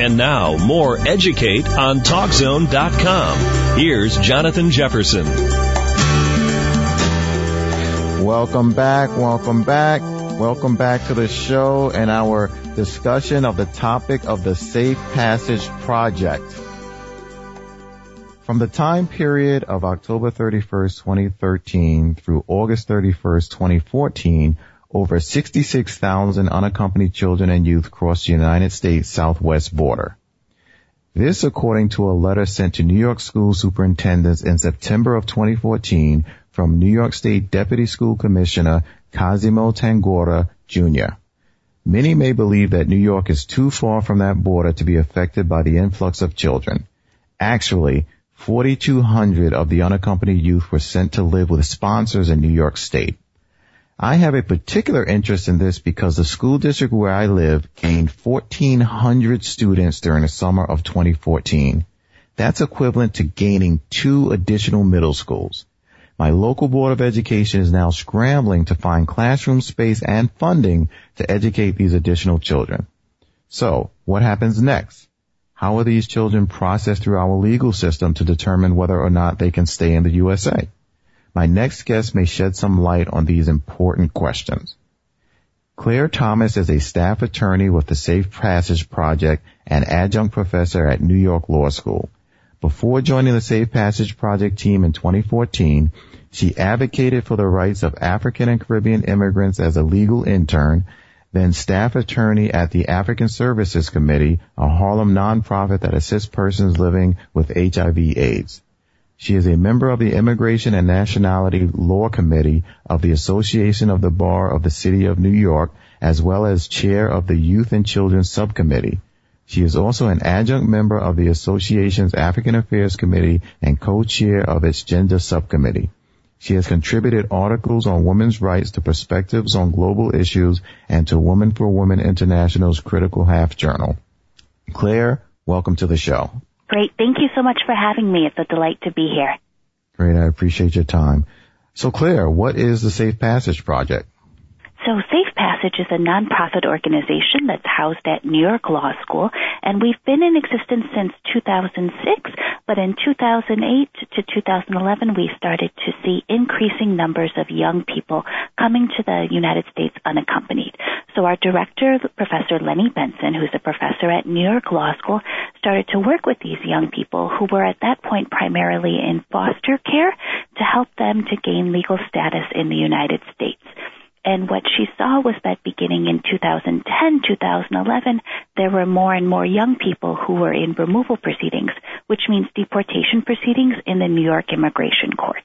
And now, more Educate on TalkZone.com. Here's Jonathan Jefferson. Welcome back, welcome back, welcome back to the show and our discussion of the topic of the Safe Passage Project. From the time period of October 31st, 2013 through August 31st, 2014, over 66,000 unaccompanied children and youth crossed the United States southwest border. This according to a letter sent to New York school superintendents in September of 2014 from New York State Deputy School Commissioner Cosimo Tangorra Jr. Many may believe that New York is too far from that border to be affected by the influx of children. Actually, 4,200 of the unaccompanied youth were sent to live with sponsors in New York State. I have a particular interest in this because the school district where I live gained 1,400 students during the summer of 2014. That's equivalent to gaining two additional middle schools. My local Board of Education is now scrambling to find classroom space and funding to educate these additional children. So, what happens next? How are these children processed through our legal system to determine whether or not they can stay in the USA? My next guest may shed some light on these important questions. Claire Thomas is a staff attorney with the Safe Passage Project and adjunct professor at New York Law School. Before joining the Safe Passage Project team in 2014, she advocated for the rights of African and Caribbean immigrants as a legal intern, then staff attorney at the African Services Committee, a Harlem nonprofit that assists persons living with HIV AIDS. She is a member of the Immigration and Nationality Law Committee of the Association of the Bar of the City of New York, as well as chair of the Youth and Children Subcommittee. She is also an adjunct member of the association's African Affairs Committee and co-chair of its Gender Subcommittee. She has contributed articles on women's rights to perspectives on global issues and to Women for Women International's Critical Half Journal. Claire, welcome to the show. Great. Thank you so much for having me. It's a delight to be here. Great. I appreciate your time. So Claire, what is the Safe Passage Project? So Safe Passage is a nonprofit organization that's housed at New York Law School, and we've been in existence since 2006, but in 2008 to 2011, we started to see increasing numbers of young people coming to the United States unaccompanied. So our director, Professor Lenni Benson, who's a professor at New York Law School, started to work with these young people who were at that point primarily in foster care to help them to gain legal status in the United States. And what she saw was that beginning in 2010, 2011, there were more and more young people who were in removal proceedings, which means deportation proceedings in the New York Immigration Court.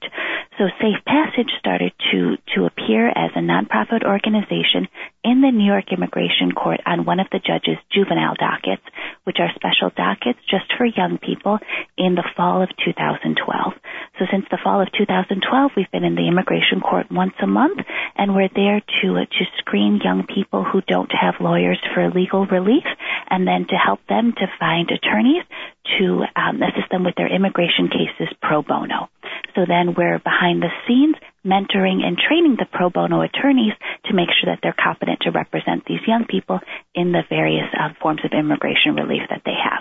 So Safe Passage started to, to appear as a nonprofit organization in the New York Immigration Court on one of the judge's juvenile dockets, which are special dockets just for young people in the fall of 2012. So since the fall of 2012, we've been in the Immigration Court once a month, and we're there to uh, to screen young people who don't have lawyers for legal relief, and then to help them to find attorneys to um, assist them with their immigration cases pro bono. So then we're behind the scenes mentoring and training the pro bono attorneys to make sure that they're competent to represent these young people in the various uh, forms of immigration relief that they have.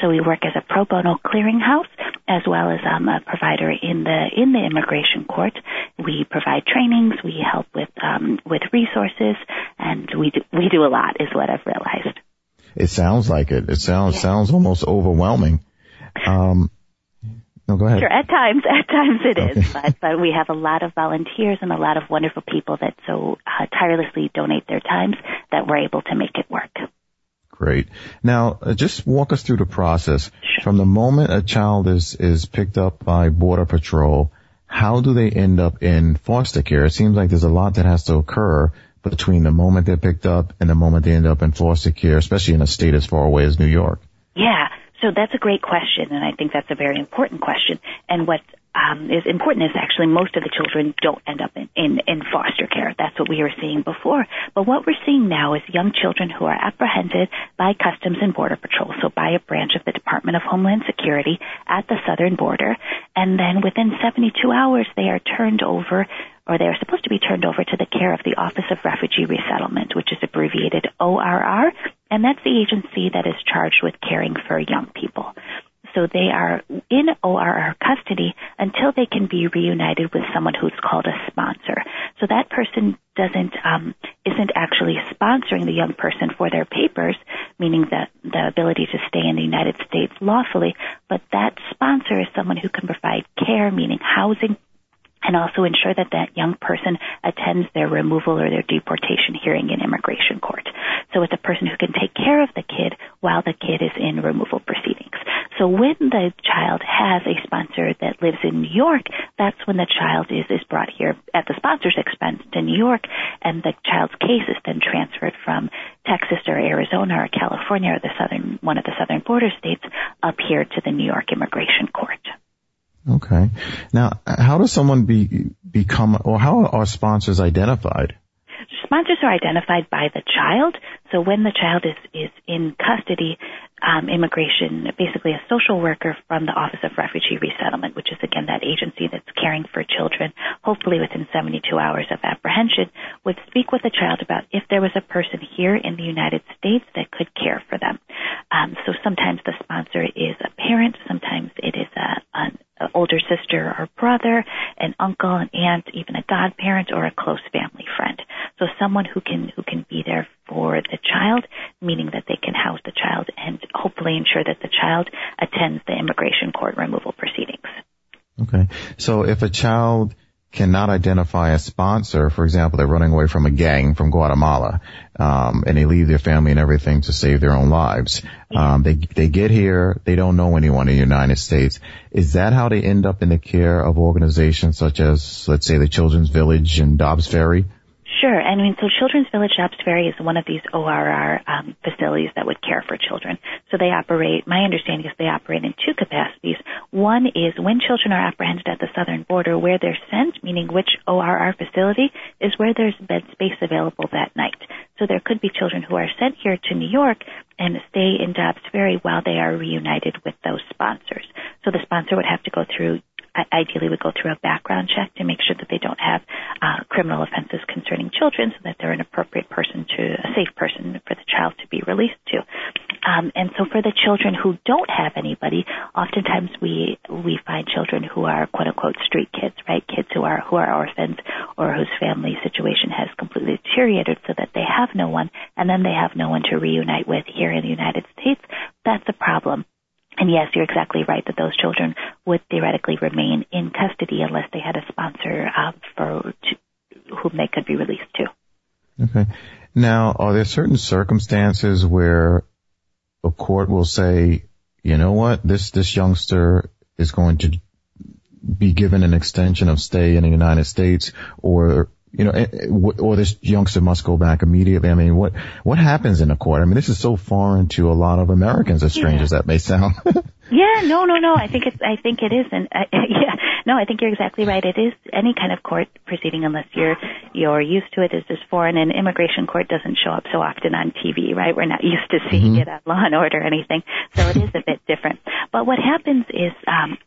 So we work as a pro bono clearinghouse as well as um, a provider in the in the immigration court. We provide trainings, we help with um, with resources, and we do, we do a lot. Is what I've realized. It sounds like it. It sounds yeah. sounds almost overwhelming. Um, no, go ahead. Sure, at times, at times it okay. is, but but we have a lot of volunteers and a lot of wonderful people that so uh, tirelessly donate their times that we're able to make it work. Great. Now, uh, just walk us through the process sure. from the moment a child is is picked up by Border Patrol. How do they end up in foster care? It seems like there's a lot that has to occur between the moment they're picked up and the moment they end up in foster care, especially in a state as far away as New York. Yeah. So that's a great question, and I think that's a very important question. And what um, is important is actually most of the children don't end up in, in, in foster care. That's what we were seeing before. But what we're seeing now is young children who are apprehended by Customs and Border Patrol, so by a branch of the Department of Homeland Security at the southern border, and then within 72 hours they are turned over or they are supposed to be turned over to the care of the Office of Refugee Resettlement, which is abbreviated ORR, and that's the agency that is charged with caring for young people. So they are in ORR custody until they can be reunited with someone who's called a sponsor. So that person doesn't um, isn't actually sponsoring the young person for their papers, meaning that the ability to stay in the United States lawfully, but that sponsor is someone who can provide care, meaning housing, and also ensure that that young person attends their removal or their deportation hearing in immigration court. So it's a person who can take care of the kid while the kid is in removal proceedings. So when the child has a sponsor that lives in New York, that's when the child is, is brought here at the sponsor's expense to New York, and the child's case is then transferred from Texas or Arizona or California or the southern, one of the southern border states up here to the New York Immigration Court. Okay. Now, how does someone be become, or how are sponsors identified? Sponsors are identified by the child. So when the child is is in custody, um, immigration, basically a social worker from the Office of Refugee Resettlement, which is again that agency that's caring for children, hopefully within 72 hours of apprehension, would speak with the child about if there was a person here in the United States that could care for them. Um, so sometimes the sponsor is a parent, sometimes it is a, an older sister or brother, an uncle, an aunt, even a godparent or a close family friend. So someone who can who can be there for the child, meaning that they can house the child and hopefully ensure that the child attends the immigration court removal proceedings. Okay. So if a child cannot identify a sponsor, for example, they're running away from a gang from Guatemala, um, and they leave their family and everything to save their own lives. Um, they they get here, they don't know anyone in the United States. Is that how they end up in the care of organizations such as, let's say, the Children's Village in Dobbs Ferry? Sure. I mean, so Children's Village Ferry is one of these ORR um, facilities that would care for children. So they operate, my understanding is they operate in two capacities. One is when children are apprehended at the southern border, where they're sent, meaning which ORR facility, is where there's bed space available that night. So there could be children who are sent here to New York and stay in Dobbs Ferry while they are reunited with those sponsors. So the sponsor would have to go through ideally would go through a background check to make sure that they don't have uh, criminal offenses concerning children so that they're an appropriate person to, a safe person for the child to be released to. Um, and so for the children who don't have anybody, oftentimes we, we find children who are quote unquote street kids, right? Kids who are, who are orphans or whose family situation has completely deteriorated so that they have no one and then they have no one to reunite with here in the United States. That's a problem. And yes, you're exactly right that those children would theoretically remain in custody unless they had a sponsor uh, for to, whom they could be released to. Okay. Now, are there certain circumstances where a court will say, you know what, this this youngster is going to be given an extension of stay in the United States, or you know, eh, eh, or this youngster must go back immediately. I mean, what what happens in a court? I mean, this is so foreign to a lot of Americans, as strange yeah. as that may sound. yeah, no, no, no. I think it's I think it is, and uh, yeah, no, I think you're exactly right. It is any kind of court proceeding, unless you're you're used to it, is just foreign. And immigration court doesn't show up so often on TV, right? We're not used to seeing mm-hmm. it on Law and Order or anything, so it is a bit different. But what happens is um,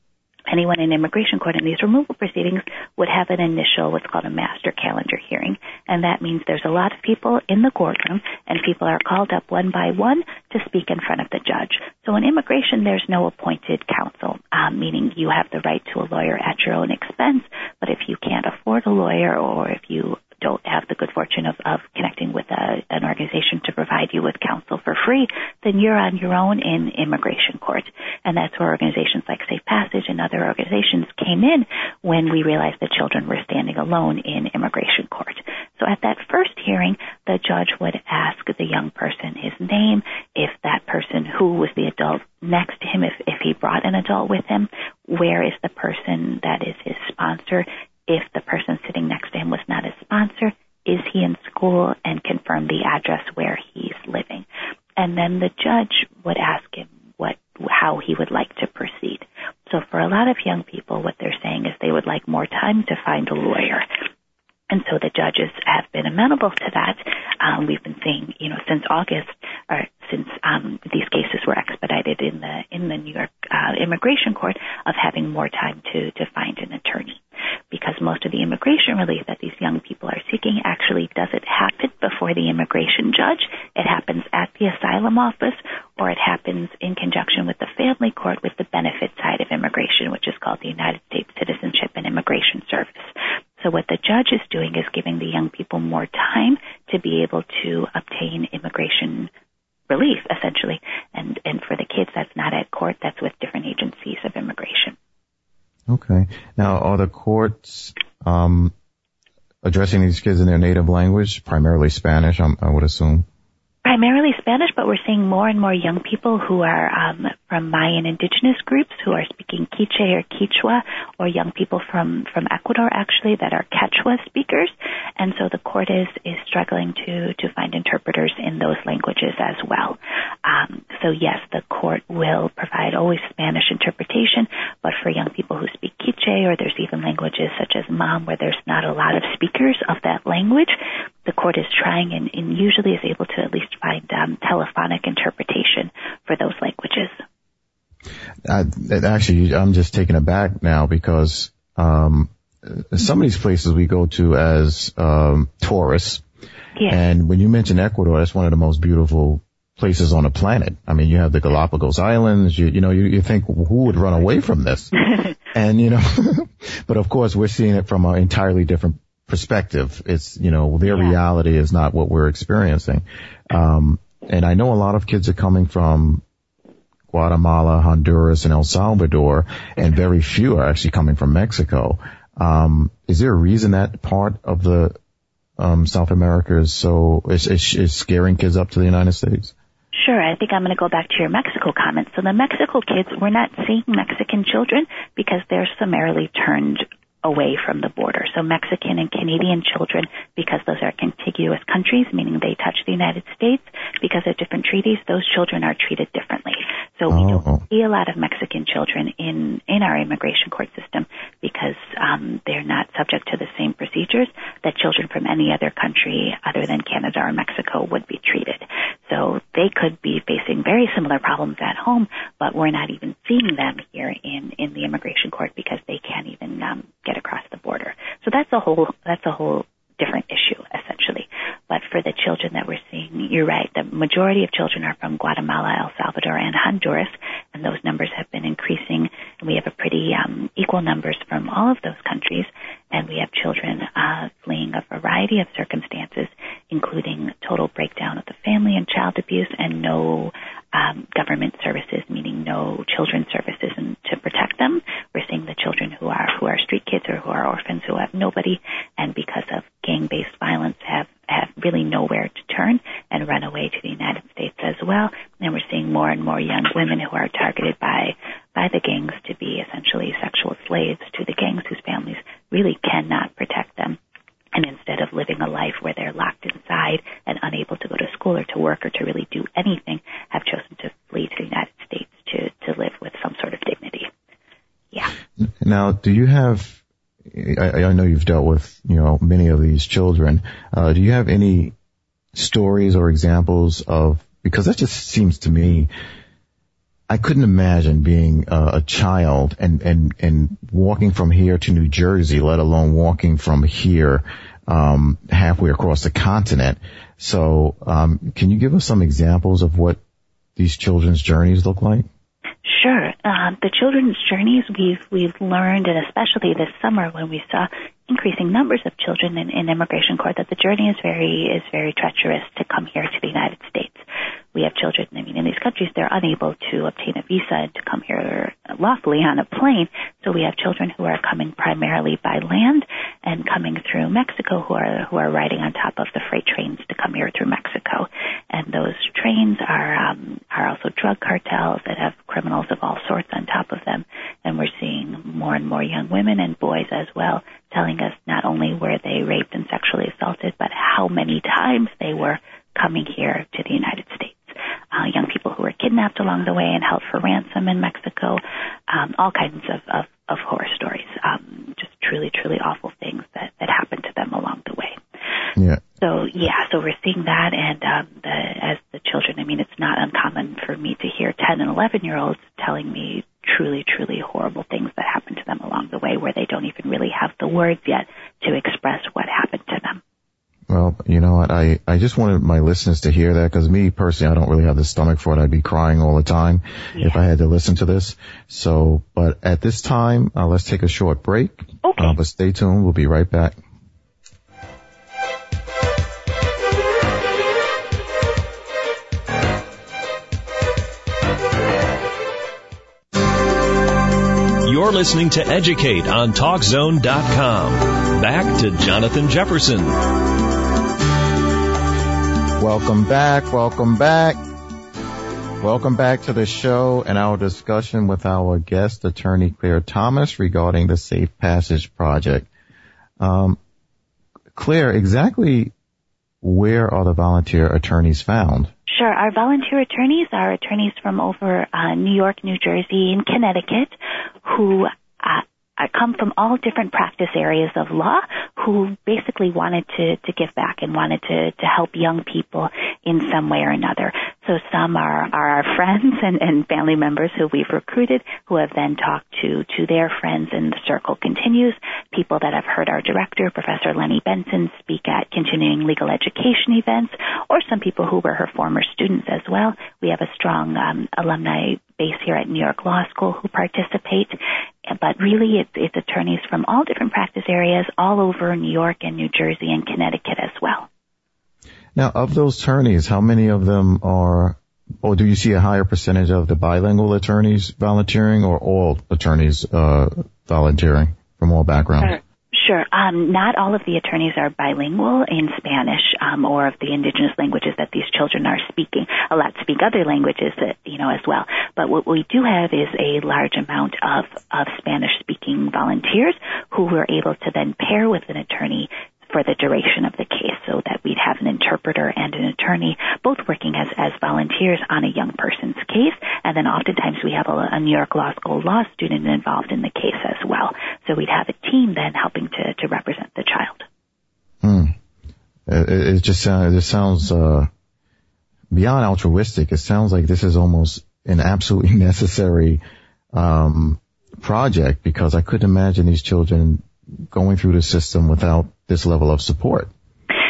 anyone in immigration court in these removal proceedings would have an initial what's called a master calendar hearing. And that means there's a lot of people in the courtroom and people are called up one by one to speak in front of the judge. So in immigration there's no appointed counsel um, meaning you have the right to a lawyer at your own expense. But if you can't afford a lawyer or if you don't have the good fortune of, of connecting with a, an organization to provide you with counsel for free, then you're on your own in immigration court. And that's where organizations like Safe Passage and other organizations came in when we realized that children were standing alone in immigration court. So at that first hearing, the judge would ask the young person his name, if that person who was the adult next to him, if, if he brought an adult with him, where is the person that is his sponsor, if the person sitting next to him was not his sponsor, is he in school and confirm the address where he's living. And then the judge would ask him what how he would like to proceed. So for a lot of young people what they're saying saying is they would like more time to find a lawyer. And so the judges have been amenable to that. Um, we've been seeing, you know, since August, or since um, these cases were expedited in the in the New York uh, Immigration Court, of having more time to to find an attorney, because most of the immigration relief that these young people are seeking actually doesn't happen before the immigration judge. It happens at the asylum office, or it happens in conjunction with the family court with the benefit side of immigration, which is called the United States Citizenship and Immigration Service. So what the judge is doing is giving the young people more time to be able to obtain immigration relief, essentially. And, and for the kids, that's not at court, that's with different agencies of immigration. Okay. Now, are the courts, um, addressing these kids in their native language, primarily Spanish, I'm, i would assume? Primarily Spanish, but we're seeing more and more young people who are um, from Mayan indigenous groups who are speaking Quiche or Quechua, or young people from from Ecuador actually that are Quechua speakers, and so the court is is struggling to to find interpreters in those languages as well. Um, so yes, the court will provide always Spanish interpretation, but for young people who speak Quiche, or there's even languages such as Mam where there's not a lot of speakers of that language, the court is trying and, and usually is able to at least find um, telephonic interpretation for those languages. Uh, actually, I'm just taken aback now because um, some of these places we go to as um, tourists, and when you mention Ecuador, that's one of the most beautiful places on the planet. I mean, you have the Galapagos Islands. You, you know, you, you think who would run away from this? and you know, but of course, we're seeing it from an entirely different perspective. It's, you know, their yeah. reality is not what we're experiencing. Um, and I know a lot of kids are coming from Guatemala, Honduras, and El Salvador, and very few are actually coming from Mexico. Um, is there a reason that part of the um, South America is so is, is, is scaring kids up to the United States? Sure, I think I'm going to go back to your Mexico comment. So the Mexico kids, we're not seeing Mexican children because they're summarily turned away from the border. So Mexican and Canadian children, because those are contiguous countries, meaning they touch the United States, because of different treaties, those children are treated differently. So we don't oh. see a lot of Mexican children in, in our immigration court system because um, they're not subject to the same procedures that children from any other country other than Canada or Mexico would be treated. So they could be facing very similar problems at home, but we're not even seeing them here in, in the immigration court because they can't even um, get across the border. So that's a whole that's a whole different issue essentially. But for the children that we're seeing, you're right. The majority of children are from Guatemala, El Salvador, and Honduras, and those numbers have been increasing. And we have a pretty um, equal numbers from all of those countries, and we have children uh, fleeing a variety of circumstances, including total breakdown of the family and child abuse, and no um, government services, meaning no children's services and to protect them. We're seeing the children who are who are street kids or who are orphans who have nobody, and because of gang-based violence, have have really nowhere to turn and run away to the United States as well. And we're seeing more and more young women who are targeted by by the gangs to be essentially sexual slaves to the gangs whose families really cannot protect them and instead of living a life where they're locked inside and unable to go to school or to work or to really do anything, have chosen to flee to the United States to, to live with some sort of dignity. Yeah. Now, do you have, I, I know you've dealt with, you know, many of these children. Uh, do you have any stories or examples of, because that just seems to me, I couldn't imagine being uh, a child and, and, and walking from here to New Jersey, let alone walking from here, um, halfway across the continent. So, um, can you give us some examples of what these children's journeys look like? Sure. Uh, the children's journeys we've we've learned, and especially this summer when we saw increasing numbers of children in, in immigration court, that the journey is very is very treacherous to come here to the United States we have children, I mean, in these countries, they're unable to obtain a visa to come here lawfully on a plane. So we have children who are coming primarily by land and coming through Mexico who are, who are riding on top of the freight trains to come here through Mexico. And those trains are, um, are also drug cartels that have criminals of all sorts on top of them. And we're seeing more and more young women and boys as well telling us not only were they raped and sexually assaulted, but how many times they were coming here to the United States uh, young people who were kidnapped along the way and held for ransom in Mexico. Um, all kinds of, of, of horror stories. Um, just truly, truly awful things that, that happened to them along the way. Yeah. So yeah, so we're seeing that, and um, the, as the children, I mean, it's not uncommon for me to hear 10 and 11 year olds telling me truly, truly horrible things that happened to them along the way, where they don't even really have the words yet to express what happened to them. Well, you know what? I, I just wanted my listeners to hear that because me personally, I don't really have the stomach for it. I'd be crying all the time Yeah. if I had to listen to this. So, but at this time, uh, let's take a short break. Okay. Uh, but stay tuned. We'll be right back. You're listening to Educate on TalkZone.com. Back to Jonathan Jefferson. Welcome back. Welcome back. Welcome back to the show and our discussion with our guest, attorney Claire Thomas, regarding the Safe Passage Project. Um, Claire, exactly where are the volunteer attorneys found? Sure. Our volunteer attorneys are attorneys from over uh, New York, New Jersey, and Connecticut who uh, uh, come from all different practice areas of law who basically wanted to, to give back and wanted to, to help young people in some way or another. So some are, are our friends and, and family members who we've recruited who have then talked to, to their friends and the circle continues. People that have heard our director, Professor Lenni Benson, speak at continuing legal education events or some people who were her former students as well. We have a strong um, alumni base here at New York Law School who participate. But really, it's, it's attorneys from all different practice areas all over New York and New Jersey and Connecticut as well. Now, of those attorneys, how many of them are, or do you see a higher percentage of the bilingual attorneys volunteering or all attorneys, uh, volunteering from all backgrounds? Sure. Um, not all of the attorneys are bilingual in Spanish um, or of the indigenous languages that these children are speaking. A lot speak other languages, that, you know, as well. But what we do have is a large amount of, of Spanish-speaking volunteers who were able to then pair with an attorney for the duration of the case so that we'd have an interpreter and an attorney both working as, as volunteers on a young person's case. And then oftentimes we have a, a New York Law School law student involved in the case as well. So we'd have a team then helping to, to represent the child. Hmm. It, it just sounds, it sounds, uh, beyond altruistic. It sounds like this is almost an absolutely necessary, um, project because I couldn't imagine these children going through the system without this level of support.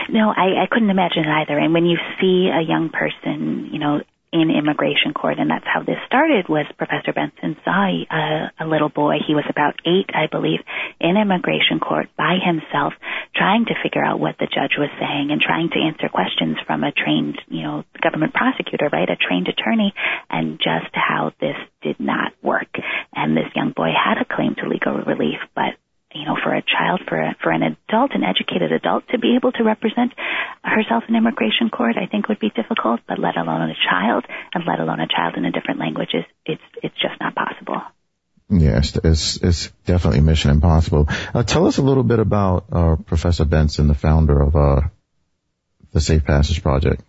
No, I, I couldn't imagine it either. And when you see a young person, you know, in immigration court, and that's how this started. Was Professor Benson saw a, a little boy? He was about eight, I believe, in immigration court by himself, trying to figure out what the judge was saying and trying to answer questions from a trained, you know, government prosecutor, right, a trained attorney, and just how this did not work. And this young boy had a claim to legal relief, but you know, for a child, for a, for an adult, an educated adult, to be able to represent herself in immigration court, I think would be difficult. But let alone a child, and let alone a child in a different language, is it's it's just not possible. Yes, it's it's definitely mission impossible. Uh, tell us a little bit about uh, Professor Benson, the founder of uh, the Safe Passage Project.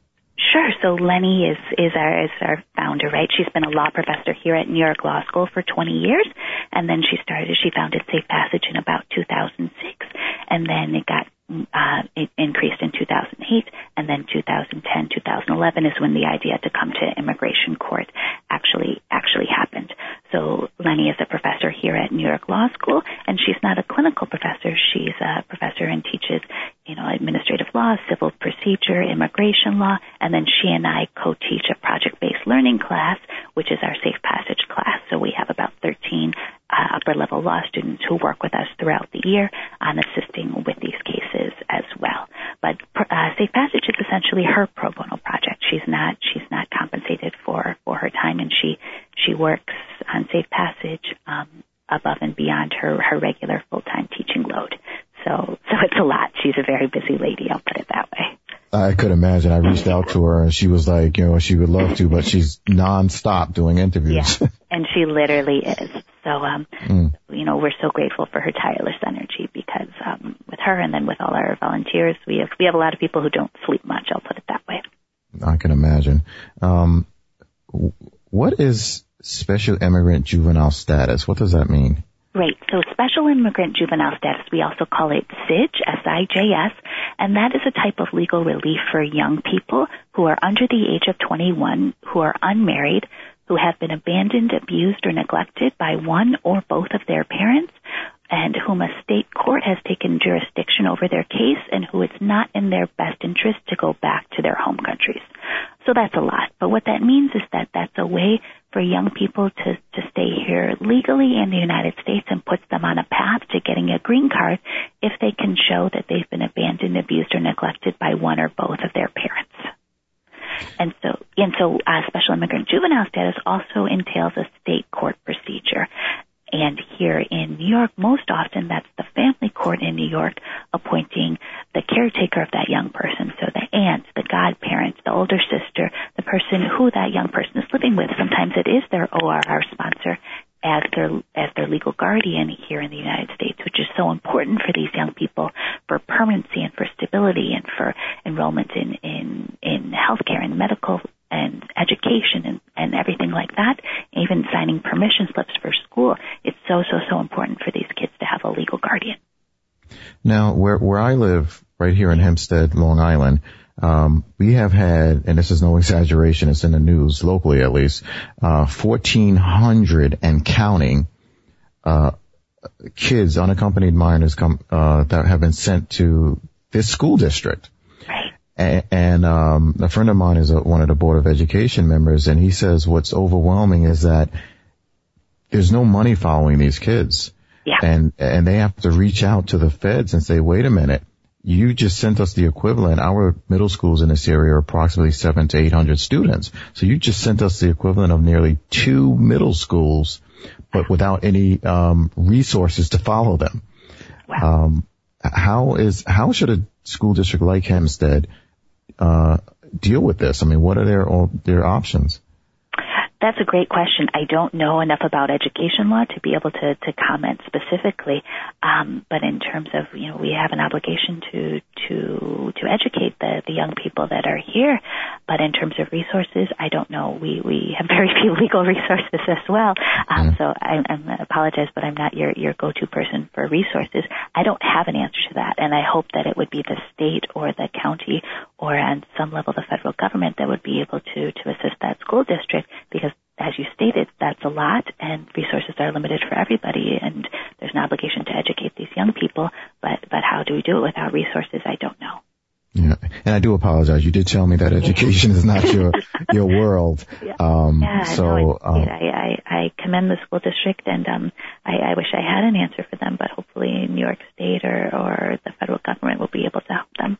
Sure. So Lenni is is our is our founder, right? She's been a law professor here at New York Law School for 20 years, and then she started. She founded Safe Passage in about 2006, and then it got uh, it increased in 2008, and then 2010, 2011 is when the idea to come to immigration court actually actually happened. So Lenni is a professor here at New York Law School, and she's not a clinical professor. She's a professor and teaches, you know, administrative law, civil procedure, immigration law, and then she and I co-teach a project-based learning class, which is our Safe Passage class. So we have about 13 uh, upper-level law students who work with us throughout the year on assisting with these cases as well. But uh, Safe Passage is essentially her pro bono project. She's not she's not compensated for for her time, and she she works on Safe Passage um, above and beyond her her regular full time teaching load. So so it's a lot. She's a very busy lady. I'll put it that way. I could imagine. I reached out to her and she was like, you know, she would love to, but she's nonstop doing interviews. Yeah, and she literally is. So, um, mm. you know, we're so grateful for her tireless energy because um, with her and then with all our volunteers, we have we have a lot of people who don't sleep much. I'll put it that way. I can imagine. Um, what is special immigrant juvenile status? What does that mean? Right. So special immigrant juvenile status, we also call it SIJ, S-I-J-S, and that is a type of legal relief for young people who are under the age of 21, who are unmarried, who have been abandoned, abused, or neglected by one or both of their parents, and whom a state court has taken jurisdiction over their case and who it's not in their best interest to go back to their home countries. So that's a lot. But what that means is that that's a way for young people to, to stay here legally in the United States and puts them on a path to getting a green card if they can show that they've been abandoned, abused, or neglected by one or both of their parents. And so, and so, uh, special immigrant juvenile status also entails a state court procedure. And here in New York, most often that's the family court in New York appointing the caretaker of that young person. So the aunt, the godparent, the older sister, the person who that young person is living with. Sometimes it is their ORR sponsor as their as their legal guardian here in the United States, which is so important for these young people for permanency and for stability and for enrollment in in in healthcare and medical and education and, and everything like that, even signing permission slips for school. It's so so so important for these kids to have a legal guardian. Now, where where I live, right here in Hempstead, Long Island, um, we have had, and this is no exaggeration, it's in the news locally at least, uh, 1,400 and counting uh, kids, unaccompanied minors, come uh, that have been sent to this school district. And, and um, a friend of mine is a, one of the board of education members, and he says what's overwhelming is that there's no money following these kids. Yeah. And and they have to reach out to the feds and say, wait a minute, you just sent us the equivalent. Our middle schools in this area are approximately seven to eight hundred students. So you just sent us the equivalent of nearly two middle schools, but without any um, resources to follow them. Wow. Um, how is how should a school district like Hempstead uh, deal with this? I mean, what are their their options? That's a great question. I don't know enough about education law to be able to, to comment specifically. Um, but in terms of, you know, we have an obligation to, to, to educate the, the young people that are here. But in terms of resources, I don't know. We, we have very few legal resources as well. Um, mm. so I, I apologize, but I'm not your, your go-to person for resources. I don't have an answer to that. And I hope that it would be the state or the county or on some level the federal government that would be able to, to assist that school district because as you stated, that's a lot and resources are limited for everybody and there's an obligation to educate these young people, but, but how do we do it without resources? I don't know. Yeah, and I do apologize. You did tell me that education is not your your world. Yeah. Um, yeah, so no, um, I, I I commend the school district, and um, I, I wish I had an answer for them, but hopefully New York State or or the federal government will be able to help them.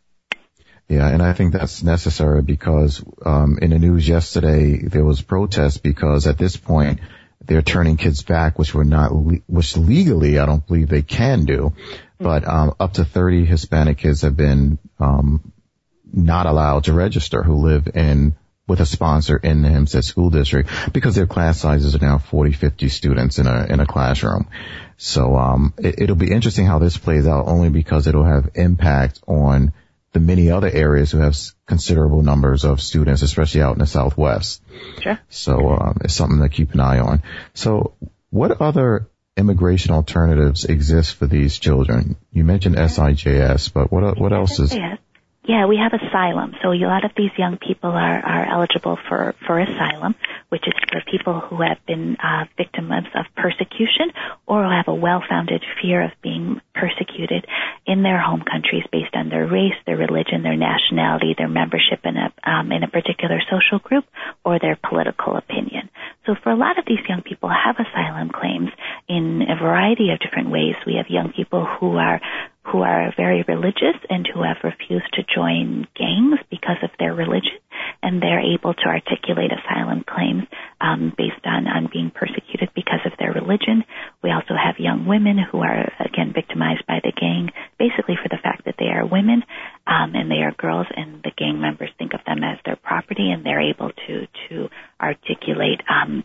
Yeah, and I think that's necessary because um, in the news yesterday there was protest because at this point they're turning kids back, which were not, le- which legally I don't believe they can do, but um, up to 30 Hispanic kids have been um, not allowed to register who live in with a sponsor in the Hempstead School District because their class sizes are now 40, 50 students in a in a classroom. So um, it, it'll be interesting how this plays out, only because it'll have impact on the many other areas who have considerable numbers of students, especially out in the Southwest. Sure. So um, it's something to keep an eye on. So what other immigration alternatives exist for these children? You mentioned SIJS, but what what else is? Yeah, we have asylum. So a lot of these young people are, are eligible for, for asylum, which is for people who have been uh, victims of persecution or who have a well-founded fear of being persecuted in their home countries based on their race, their religion, their nationality, their membership in a um, in a particular social group, or their political opinion. So for a lot of these young people have asylum claims in a variety of different ways. We have young people who are who are very religious and who have refused to join gangs because of their religion, and they're able to articulate asylum claims um, based on on being persecuted because of their religion. We also have young women who are again victimized by the gang, basically for the fact that they are women um, and they are girls, and the gang members think of them as their property, and they're able to to articulate um,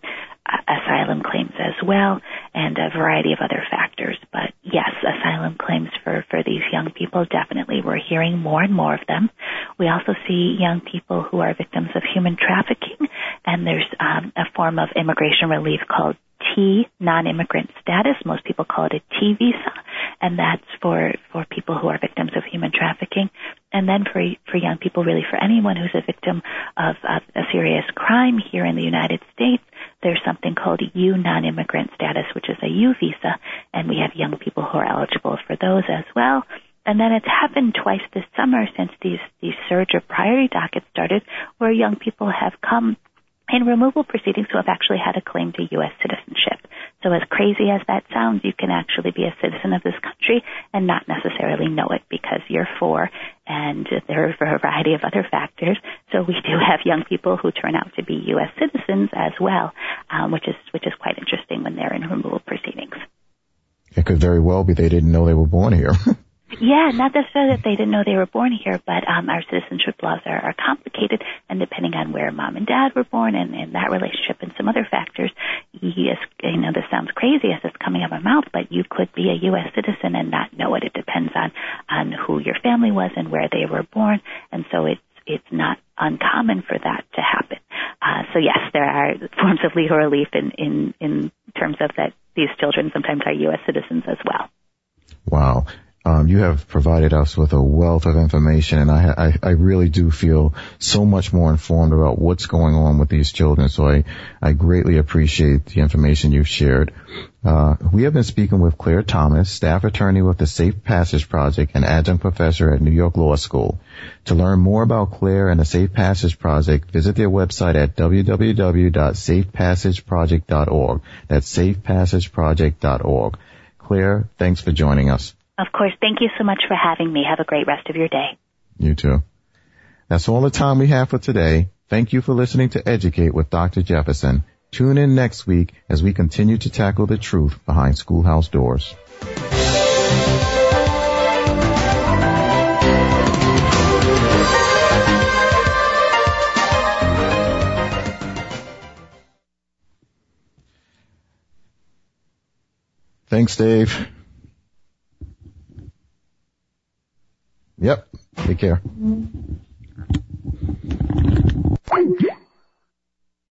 asylum claims as well, and a variety of other factors. But yes, asylum claims for, for these young people, definitely. We're hearing more and more of them. We also see young people who are victims of human trafficking and there's um, a form of immigration relief called T non-immigrant status. Most people call it a T visa, and that's for for people who are victims of human trafficking. And then for for young people, really for anyone who's a victim of, of a serious crime here in the United States, there's something called U non-immigrant status, which is a U visa, and we have young people who are eligible for those as well. And then it's happened twice this summer since these these surge of priority dockets started, where young people have come in removal proceedings who have actually had a claim to U.S. citizenship. So as crazy as that sounds, you can actually be a citizen of this country and not necessarily know it because you're four and there are a variety of other factors. So we do have young people who turn out to be U.S. citizens as well, um, which is which is quite interesting when they're in removal proceedings. It could very well be they didn't know they were born here. Yeah, not necessarily that they didn't know they were born here, but um, our citizenship laws are, are complicated, and depending on where mom and dad were born and, and that relationship and some other factors, yes, you know, this sounds crazy as it's coming out of my mouth, but you could be a U.S. citizen and not know it. It depends on on who your family was and where they were born, and so it's it's not uncommon for that to happen. Uh, so yes, there are forms of legal relief in in in terms of that these children sometimes are U.S. citizens as well. Wow. Um, you have provided us with a wealth of information, and I, I, I, really do feel so much more informed about what's going on with these children. So I, I greatly appreciate the information you've shared. Uh, we have been speaking with Claire Thomas, staff attorney with the Safe Passage Project and adjunct professor at New York Law School. To learn more about Claire and the Safe Passage Project, visit their website at www.safepassageproject.org. That's safepassageproject.org. Claire, thanks for joining us. Of course. Thank you so much for having me. Have a great rest of your day. You too. That's all the time we have for today. Thank you for listening to Educate with Dr. Jefferson. Tune in next week as we continue to tackle the truth behind schoolhouse doors. Thanks, Dave. Yep. Take care.